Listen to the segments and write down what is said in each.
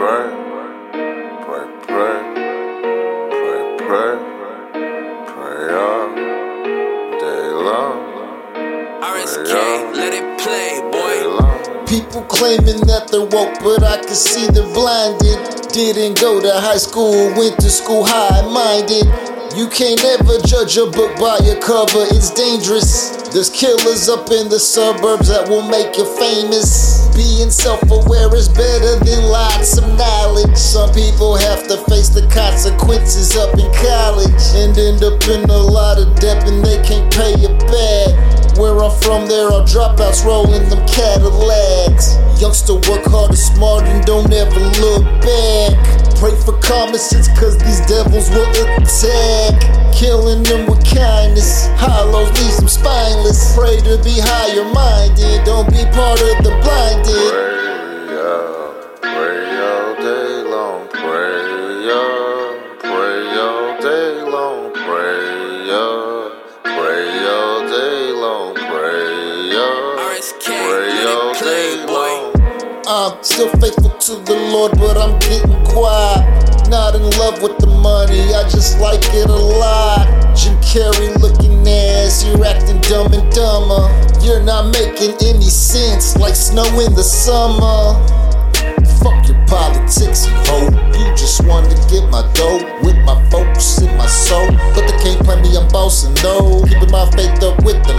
pray, pray, pray, pray, pray, pray all day long. RSK, let it play, boy. People claiming that they're woke, but I can see they're blinded. Didn't go to high school, went to school high minded. You can't ever judge a book by a cover, it's dangerous. There's killers up in the suburbs that will make you famous. Being self aware is better than lots of knowledge. Some people have to face the consequences up in college and end up in a lot of debt and they can't pay it back. From, there are dropouts rolling them Cadillacs. Youngster work hard and smart and don't ever look back. Pray for common sense, cause these devils will attack. Killing them with kindness. Hollows leave them spineless. Pray to be higher minded, don't be part of the blinded. Pray all, pray all day long. Pray all, pray all day long. Pray all, RSK, pray let all it play, day boy. long. I'm still faithful to the Lord, but I'm getting quiet. Not in love with the money, I just like it a lot. Jim Carrey looking ass, you're acting dumb and dumber. You're not making any sense, like snow in the summer. Fuck your politics, you hoe. You just wanna get my dough with my folks in my soul. But they can't play me, I'm bossing no. Keeping my faith up with the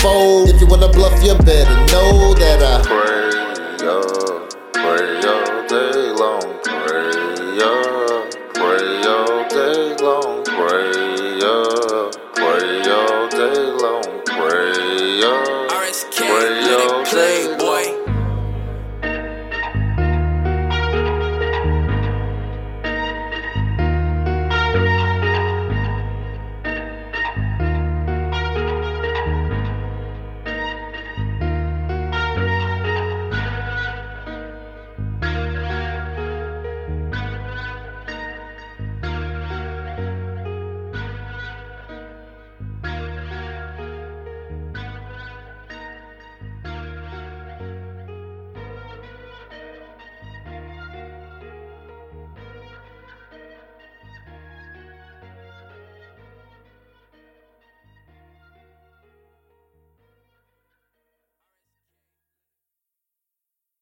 fold. If you wanna bluff, you better know that I. Pray all, pray all day long. Pray all, pray all day long. Pray all, pray all day long. Pray all, RSK, pray let all it play, day long.